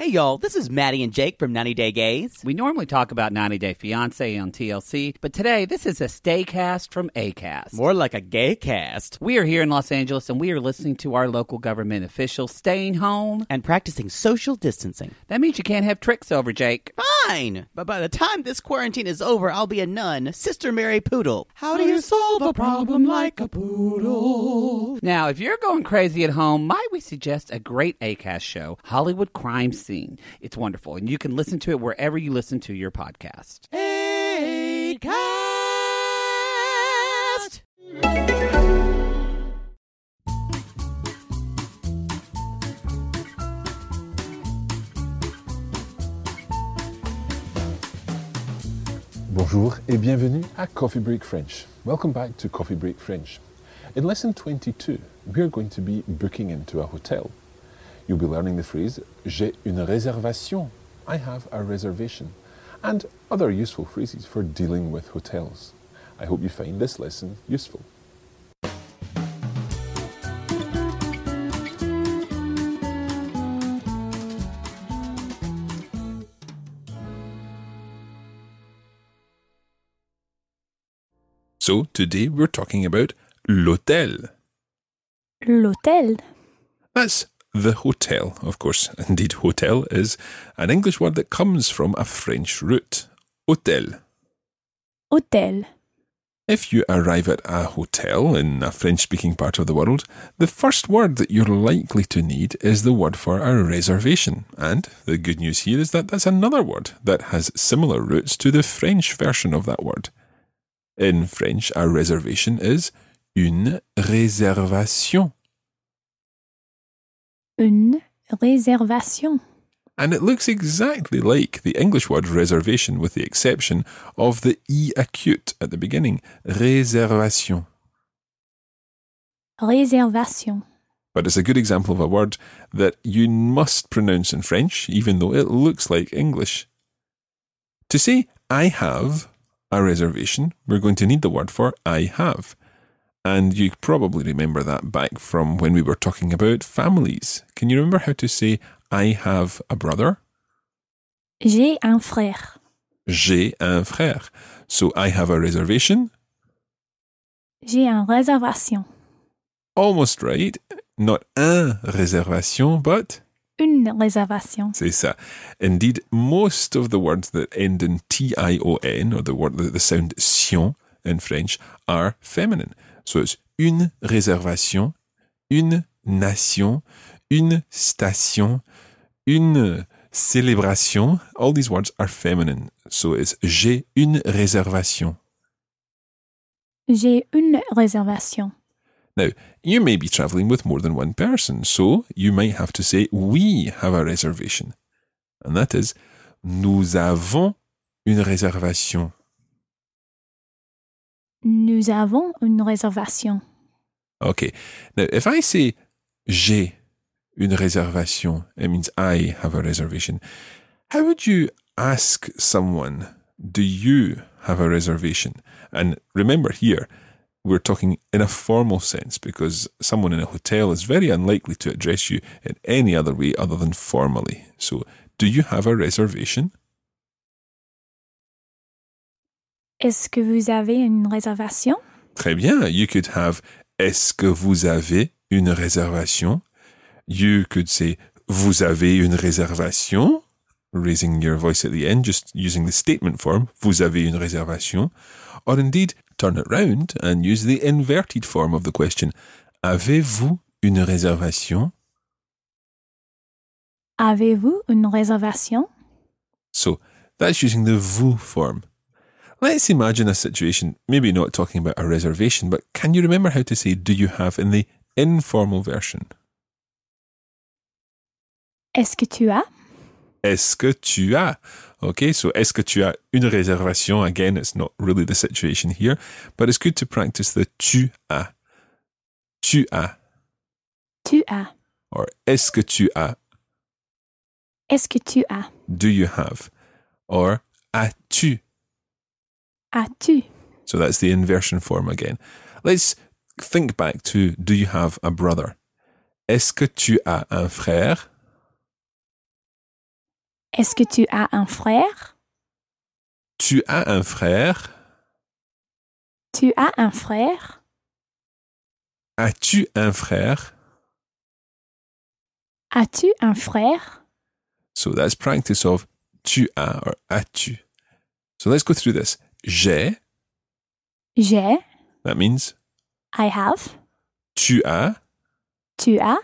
Hey y'all, this is Maddie and Jake from 90 Day Gays. We normally talk about 90 Day Fiance on TLC, but today this is a staycast from ACAST. More like a gay cast. We are here in Los Angeles and we are listening to our local government officials staying home and practicing social distancing. That means you can't have tricks over, Jake. Ah, Fine! But by the time this quarantine is over, I'll be a nun, Sister Mary Poodle. How do you solve a problem like a poodle? Now, if you're going crazy at home, might we suggest a great ACAST show, Hollywood Crime Scene? Scene. It's wonderful, and you can listen to it wherever you listen to your podcast. Acast. Bonjour et bienvenue à Coffee Break French. Welcome back to Coffee Break French. In lesson 22, we are going to be booking into a hotel. You'll be learning the phrase J'ai une réservation. I have a reservation. And other useful phrases for dealing with hotels. I hope you find this lesson useful. So today we're talking about l'hôtel. L'hôtel. That's the hotel, of course. Indeed, hotel is an English word that comes from a French root. Hôtel. Hôtel. If you arrive at a hotel in a French speaking part of the world, the first word that you're likely to need is the word for a reservation. And the good news here is that that's another word that has similar roots to the French version of that word. In French, a reservation is une réservation une réservation. And it looks exactly like the English word reservation with the exception of the E acute at the beginning. Réservation. Réservation. But it's a good example of a word that you must pronounce in French, even though it looks like English. To say I have a reservation, we're going to need the word for I have. And you probably remember that back from when we were talking about families. Can you remember how to say, I have a brother? J'ai un frère. J'ai un frère. So I have a reservation. J'ai une réservation. Almost right. Not un réservation, but une réservation. C'est ça. Indeed, most of the words that end in T-I-O-N, or the word the sound sion in French, are feminine. So it's une réservation, une nation, une station, une célébration. All these words are feminine. So it's j'ai une réservation. J'ai une réservation. Now, you may be traveling with more than one person, so you might have to say we have a reservation. And that is nous avons une réservation. Nous avons une réservation. Okay. Now, if I say j'ai une réservation, it means I have a reservation. How would you ask someone, do you have a reservation? And remember here, we're talking in a formal sense because someone in a hotel is very unlikely to address you in any other way other than formally. So, do you have a reservation? Est-ce que vous avez une réservation? Très bien. You could have Est-ce que vous avez une réservation? You could say Vous avez une réservation? Raising your voice at the end, just using the statement form. Vous avez une réservation? Or indeed, turn it round and use the inverted form of the question. Avez-vous une réservation? Avez-vous une réservation? So that's using the vous form. Let's imagine a situation, maybe not talking about a reservation, but can you remember how to say do you have in the informal version? Est-ce que tu as? Est-ce que tu as? Okay, so est-ce que tu as une réservation? Again, it's not really the situation here, but it's good to practice the tu as. Tu as. Tu as. Or est-ce que tu as? Est-ce que tu as? Do you have? Or as-tu? As-tu? So that's the inversion form again. Let's think back to do you have a brother? Est-ce que tu as un frère? Est-ce que tu as un frère? Tu as un frère? Tu as un frère? As-tu un frère? As-tu un frère? So that's practice of tu as or as-tu. So let's go through this. J'ai, J'ai. that means I have. tu as, Tu as.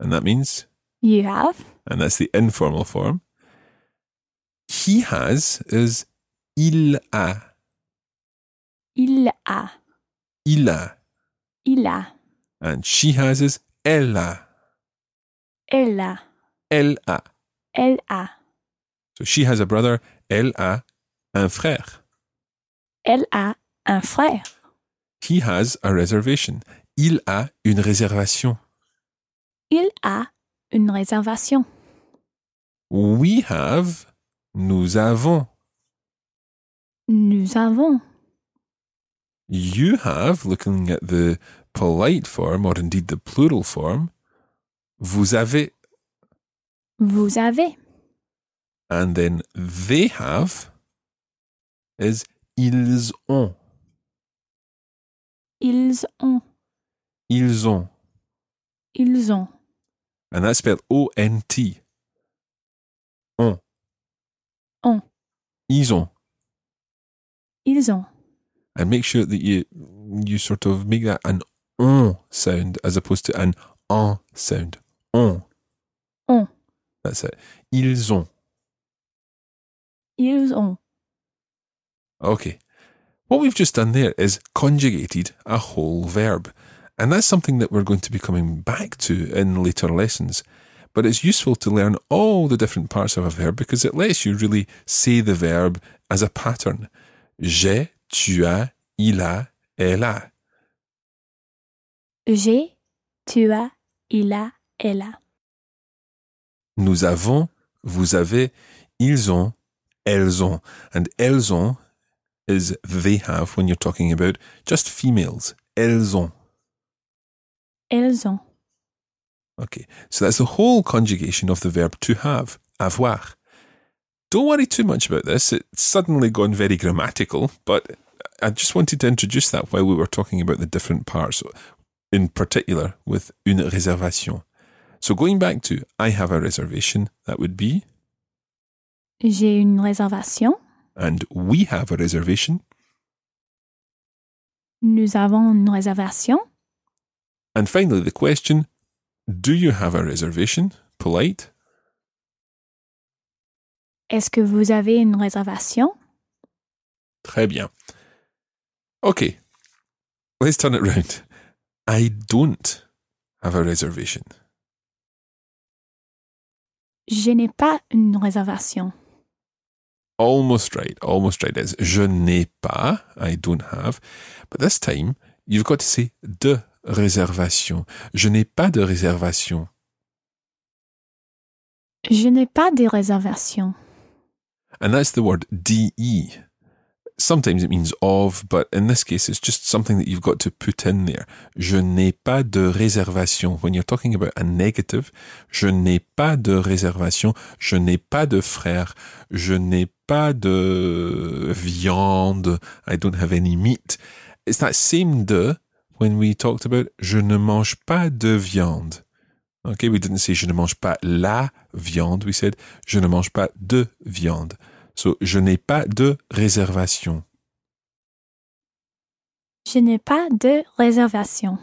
and that means, You have. and that's the informal form. He has is il a, Il a. il a, Il a. and she has is elle a, Elle a. elle a. Elle a. So she has a brother, elle a un frère. Elle a un frère. He has a reservation. Il a une réservation. Il a une réservation. We have, nous avons. Nous avons. You have, looking at the polite form, or indeed the plural form, vous avez, Vous avez. and then they have is ils ont. Ils ont. Ils ont. Ils ont. And that's spelled O N T. Ont. Ont. Ils ont. Ils ont. And make sure that you you sort of make that an on sound as opposed to an en sound. On. Ont. That's it. Ils ont. Ils ont. Okay. What we've just done there is conjugated a whole verb. And that's something that we're going to be coming back to in later lessons. But it's useful to learn all the different parts of a verb because it lets you really say the verb as a pattern. J'ai, tu as, il a, elle a. J'ai. Tu as. Il a. Elle a. Nous avons, vous avez, ils ont, elles ont. And elles ont is they have when you're talking about just females. Elles ont. Elles ont. Okay, so that's the whole conjugation of the verb to have, avoir. Don't worry too much about this. It's suddenly gone very grammatical, but I just wanted to introduce that while we were talking about the different parts, in particular with une réservation. So going back to I have a reservation, that would be, J'ai une réservation. and we have a reservation, Nous avons une réservation. and finally the question, do you have a reservation? Polite. Est-ce que vous avez une réservation? Très bien. Okay, let's turn it round. I don't have a reservation. Je n'ai pas une réservation. Almost right, almost right. It's je n'ai pas, I don't have. But this time, you've got to say de réservation. Je n'ai pas de réservation. Je n'ai pas de réservation. And that's the word de. Sometimes it means of, but in this case, it's just something that you've got to put in there. Je n'ai pas de réservation. When you're talking about a negative, je n'ai pas de réservation. Je n'ai pas de frère. Je n'ai pas de viande. I don't have any meat. It's that same de when we talked about je ne mange pas de viande. Okay, we didn't say je ne mange pas la viande. We said je ne mange pas de viande. So, je n'ai pas de réservation. Je n'ai pas de réservation.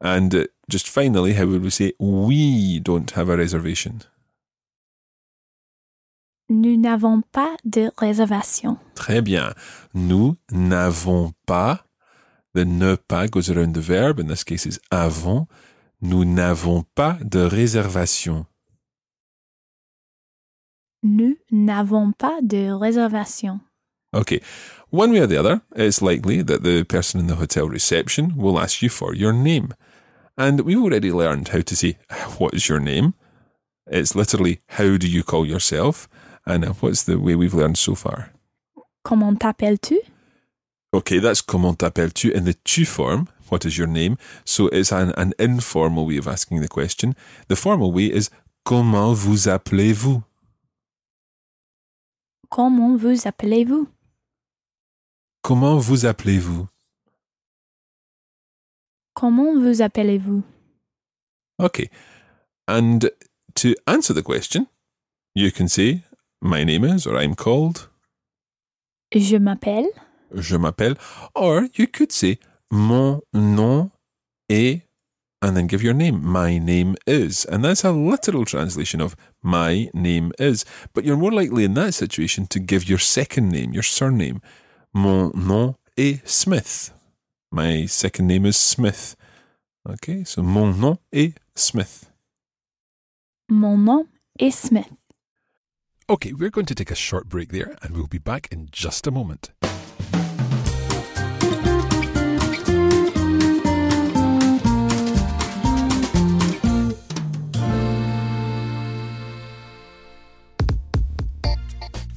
And uh, just finally, how would we say we don't have a reservation? Nous n'avons pas de réservation. Très bien. Nous n'avons pas. The ne pas goes around the verb. In this case, is avons. Nous n'avons pas de réservation. Nous n'avons pas de réservation. Okay. One way or the other, it's likely that the person in the hotel reception will ask you for your name. And we've already learned how to say, What is your name? It's literally, How do you call yourself? And uh, what's the way we've learned so far? Comment t'appelles-tu? Okay, that's comment t'appelles-tu in the tu form. What is your name? So it's an, an informal way of asking the question. The formal way is comment vous appelez-vous? Comment vous appelez-vous Comment vous appelez-vous? Comment vous appelez-vous Okay. And to answer the question, you can say, My name is, or I'm called, Je m'appelle. Je m'appelle, or you could say, Mon nom est, and then give your name. My name is. And that's a literal translation of my name is. But you're more likely in that situation to give your second name, your surname. Mon nom est Smith. My second name is Smith. Okay, so mon nom est Smith. Mon nom est Smith. Okay, we're going to take a short break there and we'll be back in just a moment.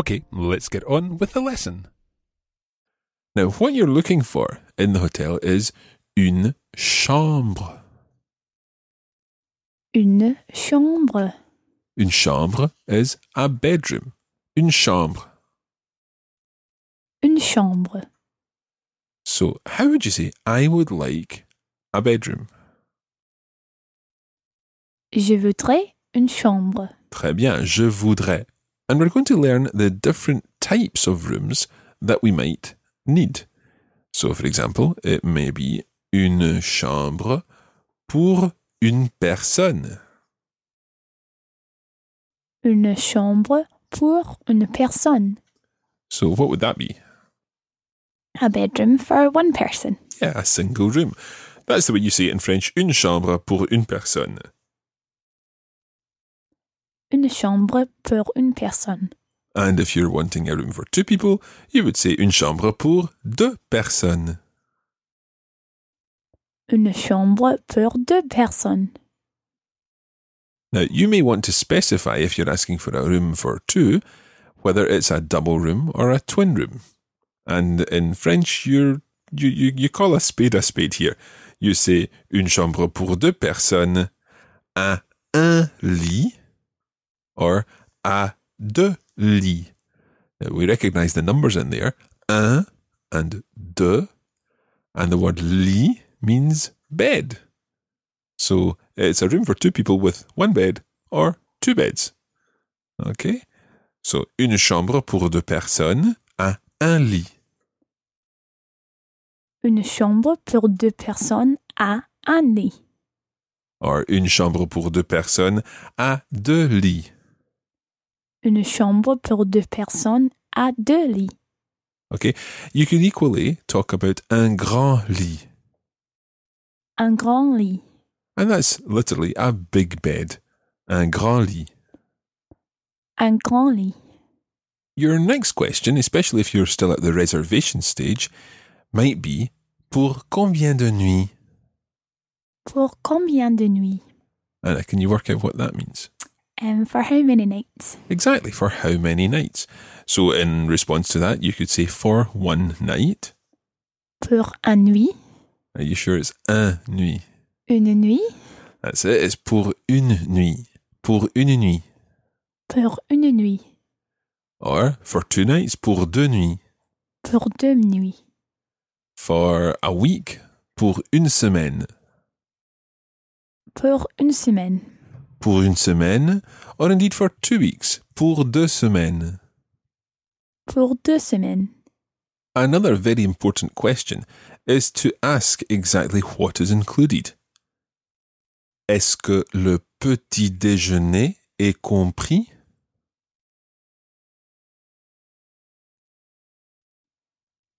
Okay, let's get on with the lesson. Now, what you're looking for in the hotel is une chambre. Une chambre. Une chambre is a bedroom. Une chambre. Une chambre. So, how would you say, I would like a bedroom? Je voudrais une chambre. Très bien, je voudrais. And we're going to learn the different types of rooms that we might need. So, for example, it may be une chambre pour une personne. Une chambre pour une personne. So, what would that be? A bedroom for one person. Yeah, a single room. That's the way you say it in French, une chambre pour une personne. Une chambre pour une personne. And if you're wanting a room for two people, you would say une chambre pour deux personnes. Une chambre pour deux personnes. Now, you may want to specify if you're asking for a room for two, whether it's a double room or a twin room. And in French, you're, you, you, you call a spade a spade here. You say une chambre pour deux personnes à un lit or à deux lits. Now, uh, we recognize the numbers in there un and deux, and the word lit means bed. So uh, it's a room for two people with one bed or two beds. Okay? So une chambre pour deux personnes à un lit. Une chambre pour deux personnes à un lit. Or une chambre pour deux personnes à deux lits. Une chambre pour deux personnes à deux lits. Okay? You can equally talk about un grand lit. Un grand lit. And that's literally a big bed. Un grand lit. Un grand lit. Your next question, especially if you're still at the reservation stage, might be pour combien de nuits? Pour combien de nuits? Anna, can you work out what that means? And for how many nights? Exactly, for how many nights? So, in response to that, you could say for one night. Pour un nuit. Are you sure it's un nuit? Une nuit. That's it, it's pour une nuit. Pour une nuit. Pour une nuit. Or for two nights, pour deux nuits. Pour deux nuits. For a week, pour une semaine. Pour une semaine. Pour une semaine, or indeed for two weeks, pour deux semaines. Pour deux semaines. Another very important question is to ask exactly what is included. Est-ce que le petit déjeuner est compris?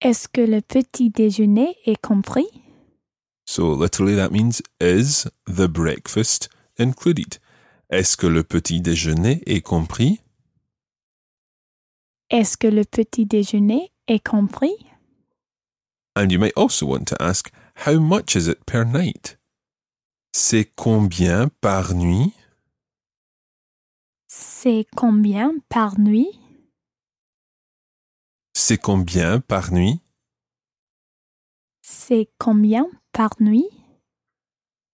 Est-ce que le petit déjeuner est compris? So literally that means is the breakfast included? Est-ce que le petit déjeuner est compris? Est-ce que le petit déjeuner est compris? And you might also want to ask, how much is it per night? C'est combien par nuit? C'est combien par nuit? C'est combien par nuit? C'est combien par nuit?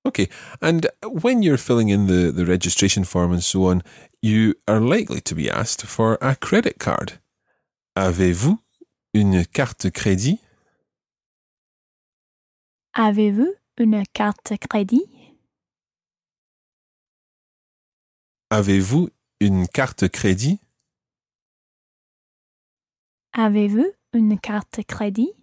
Okay, and when you're filling in the, the registration form and so on, you are likely to be asked for a credit card. Avez-vous une carte crédit? Avez-vous une carte crédit? Avez-vous une carte crédit? Avez-vous une carte crédit?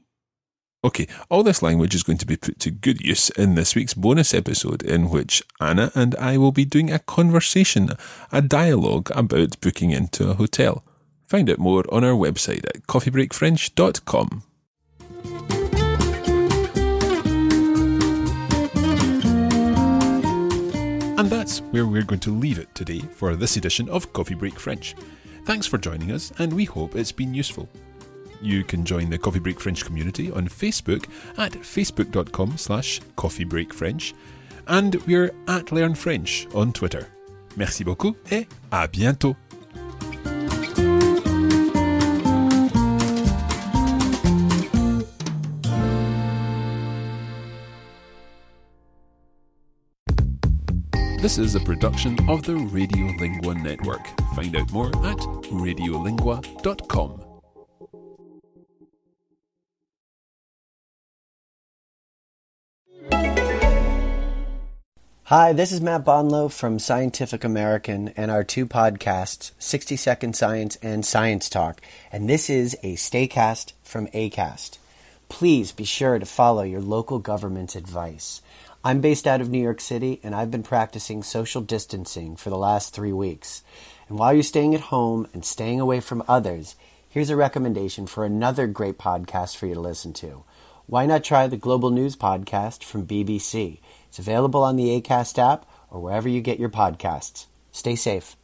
Okay, all this language is going to be put to good use in this week's bonus episode, in which Anna and I will be doing a conversation, a dialogue about booking into a hotel. Find out more on our website at coffeebreakfrench.com. And that's where we're going to leave it today for this edition of Coffee Break French. Thanks for joining us, and we hope it's been useful. You can join the Coffee Break French community on Facebook at facebook.com slash coffeebreakfrench, and we're at Learn French on Twitter. Merci beaucoup et à bientôt! This is a production of the Radiolingua Network. Find out more at radiolingua.com. Hi, this is Matt Bonlow from Scientific American and our two podcasts, 60 Second Science and Science Talk. And this is a Staycast from ACAST. Please be sure to follow your local government's advice. I'm based out of New York City and I've been practicing social distancing for the last three weeks. And while you're staying at home and staying away from others, here's a recommendation for another great podcast for you to listen to. Why not try the Global News Podcast from BBC? It's available on the ACAST app or wherever you get your podcasts. Stay safe.